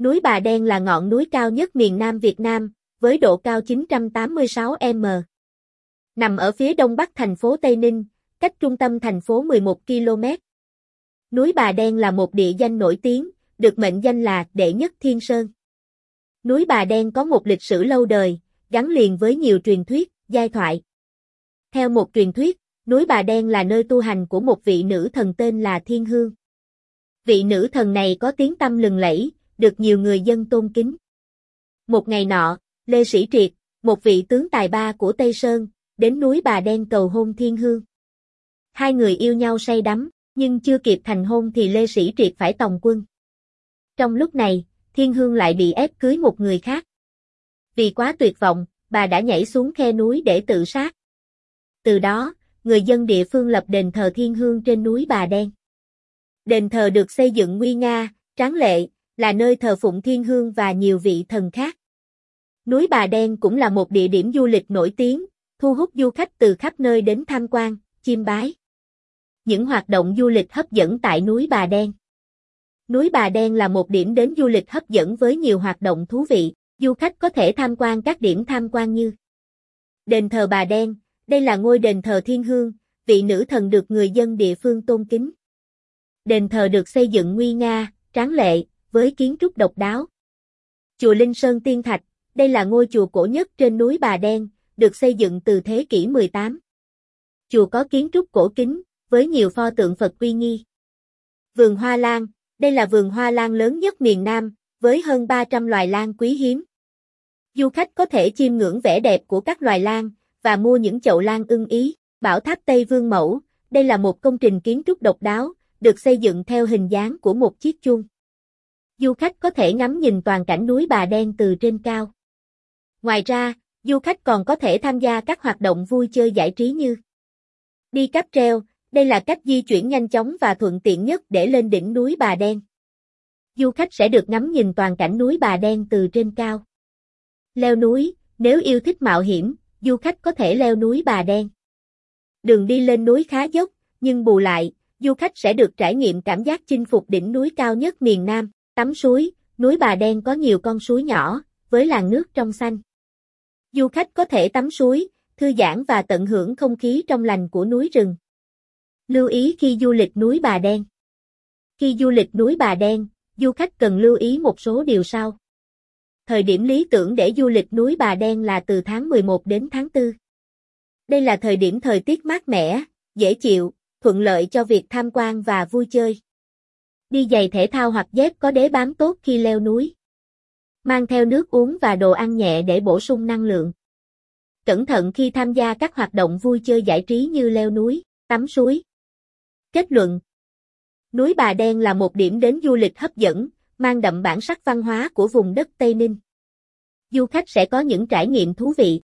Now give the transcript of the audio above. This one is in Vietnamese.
Núi Bà Đen là ngọn núi cao nhất miền Nam Việt Nam, với độ cao 986m. Nằm ở phía đông bắc thành phố Tây Ninh, cách trung tâm thành phố 11 km. Núi Bà Đen là một địa danh nổi tiếng, được mệnh danh là Đệ nhất Thiên Sơn. Núi Bà Đen có một lịch sử lâu đời, gắn liền với nhiều truyền thuyết, giai thoại. Theo một truyền thuyết, núi Bà Đen là nơi tu hành của một vị nữ thần tên là Thiên Hương. Vị nữ thần này có tiếng tâm lừng lẫy, được nhiều người dân tôn kính. Một ngày nọ, Lê Sĩ Triệt, một vị tướng tài ba của Tây Sơn, đến núi Bà Đen cầu hôn Thiên Hương. Hai người yêu nhau say đắm, nhưng chưa kịp thành hôn thì Lê Sĩ Triệt phải tòng quân. Trong lúc này, Thiên Hương lại bị ép cưới một người khác. Vì quá tuyệt vọng, bà đã nhảy xuống khe núi để tự sát. Từ đó, người dân địa phương lập đền thờ Thiên Hương trên núi Bà Đen. Đền thờ được xây dựng nguy nga, tráng lệ, là nơi thờ phụng Thiên Hương và nhiều vị thần khác. Núi Bà Đen cũng là một địa điểm du lịch nổi tiếng, thu hút du khách từ khắp nơi đến tham quan, chiêm bái. Những hoạt động du lịch hấp dẫn tại núi Bà Đen Núi Bà Đen là một điểm đến du lịch hấp dẫn với nhiều hoạt động thú vị, du khách có thể tham quan các điểm tham quan như Đền thờ Bà Đen, đây là ngôi đền thờ thiên hương, vị nữ thần được người dân địa phương tôn kính. Đền thờ được xây dựng nguy nga, tráng lệ, với kiến trúc độc đáo. Chùa Linh Sơn Tiên Thạch, đây là ngôi chùa cổ nhất trên núi Bà Đen, được xây dựng từ thế kỷ 18. Chùa có kiến trúc cổ kính, với nhiều pho tượng Phật uy nghi. Vườn Hoa Lan, đây là vườn hoa lan lớn nhất miền Nam, với hơn 300 loài lan quý hiếm. Du khách có thể chiêm ngưỡng vẻ đẹp của các loài lan, và mua những chậu lan ưng ý. Bảo tháp Tây Vương Mẫu, đây là một công trình kiến trúc độc đáo, được xây dựng theo hình dáng của một chiếc chuông. Du khách có thể ngắm nhìn toàn cảnh núi Bà Đen từ trên cao. Ngoài ra, du khách còn có thể tham gia các hoạt động vui chơi giải trí như đi cáp treo, đây là cách di chuyển nhanh chóng và thuận tiện nhất để lên đỉnh núi Bà Đen. Du khách sẽ được ngắm nhìn toàn cảnh núi Bà Đen từ trên cao. Leo núi, nếu yêu thích mạo hiểm, du khách có thể leo núi Bà Đen. Đường đi lên núi khá dốc, nhưng bù lại, du khách sẽ được trải nghiệm cảm giác chinh phục đỉnh núi cao nhất miền Nam, tắm suối, núi Bà Đen có nhiều con suối nhỏ, với làn nước trong xanh. Du khách có thể tắm suối, thư giãn và tận hưởng không khí trong lành của núi rừng. Lưu ý khi du lịch núi Bà Đen Khi du lịch núi Bà Đen, du khách cần lưu ý một số điều sau. Thời điểm lý tưởng để du lịch núi Bà Đen là từ tháng 11 đến tháng 4. Đây là thời điểm thời tiết mát mẻ, dễ chịu, thuận lợi cho việc tham quan và vui chơi. Đi giày thể thao hoặc dép có đế bám tốt khi leo núi. Mang theo nước uống và đồ ăn nhẹ để bổ sung năng lượng. Cẩn thận khi tham gia các hoạt động vui chơi giải trí như leo núi, tắm suối. Kết luận Núi Bà Đen là một điểm đến du lịch hấp dẫn, mang đậm bản sắc văn hóa của vùng đất Tây Ninh. Du khách sẽ có những trải nghiệm thú vị,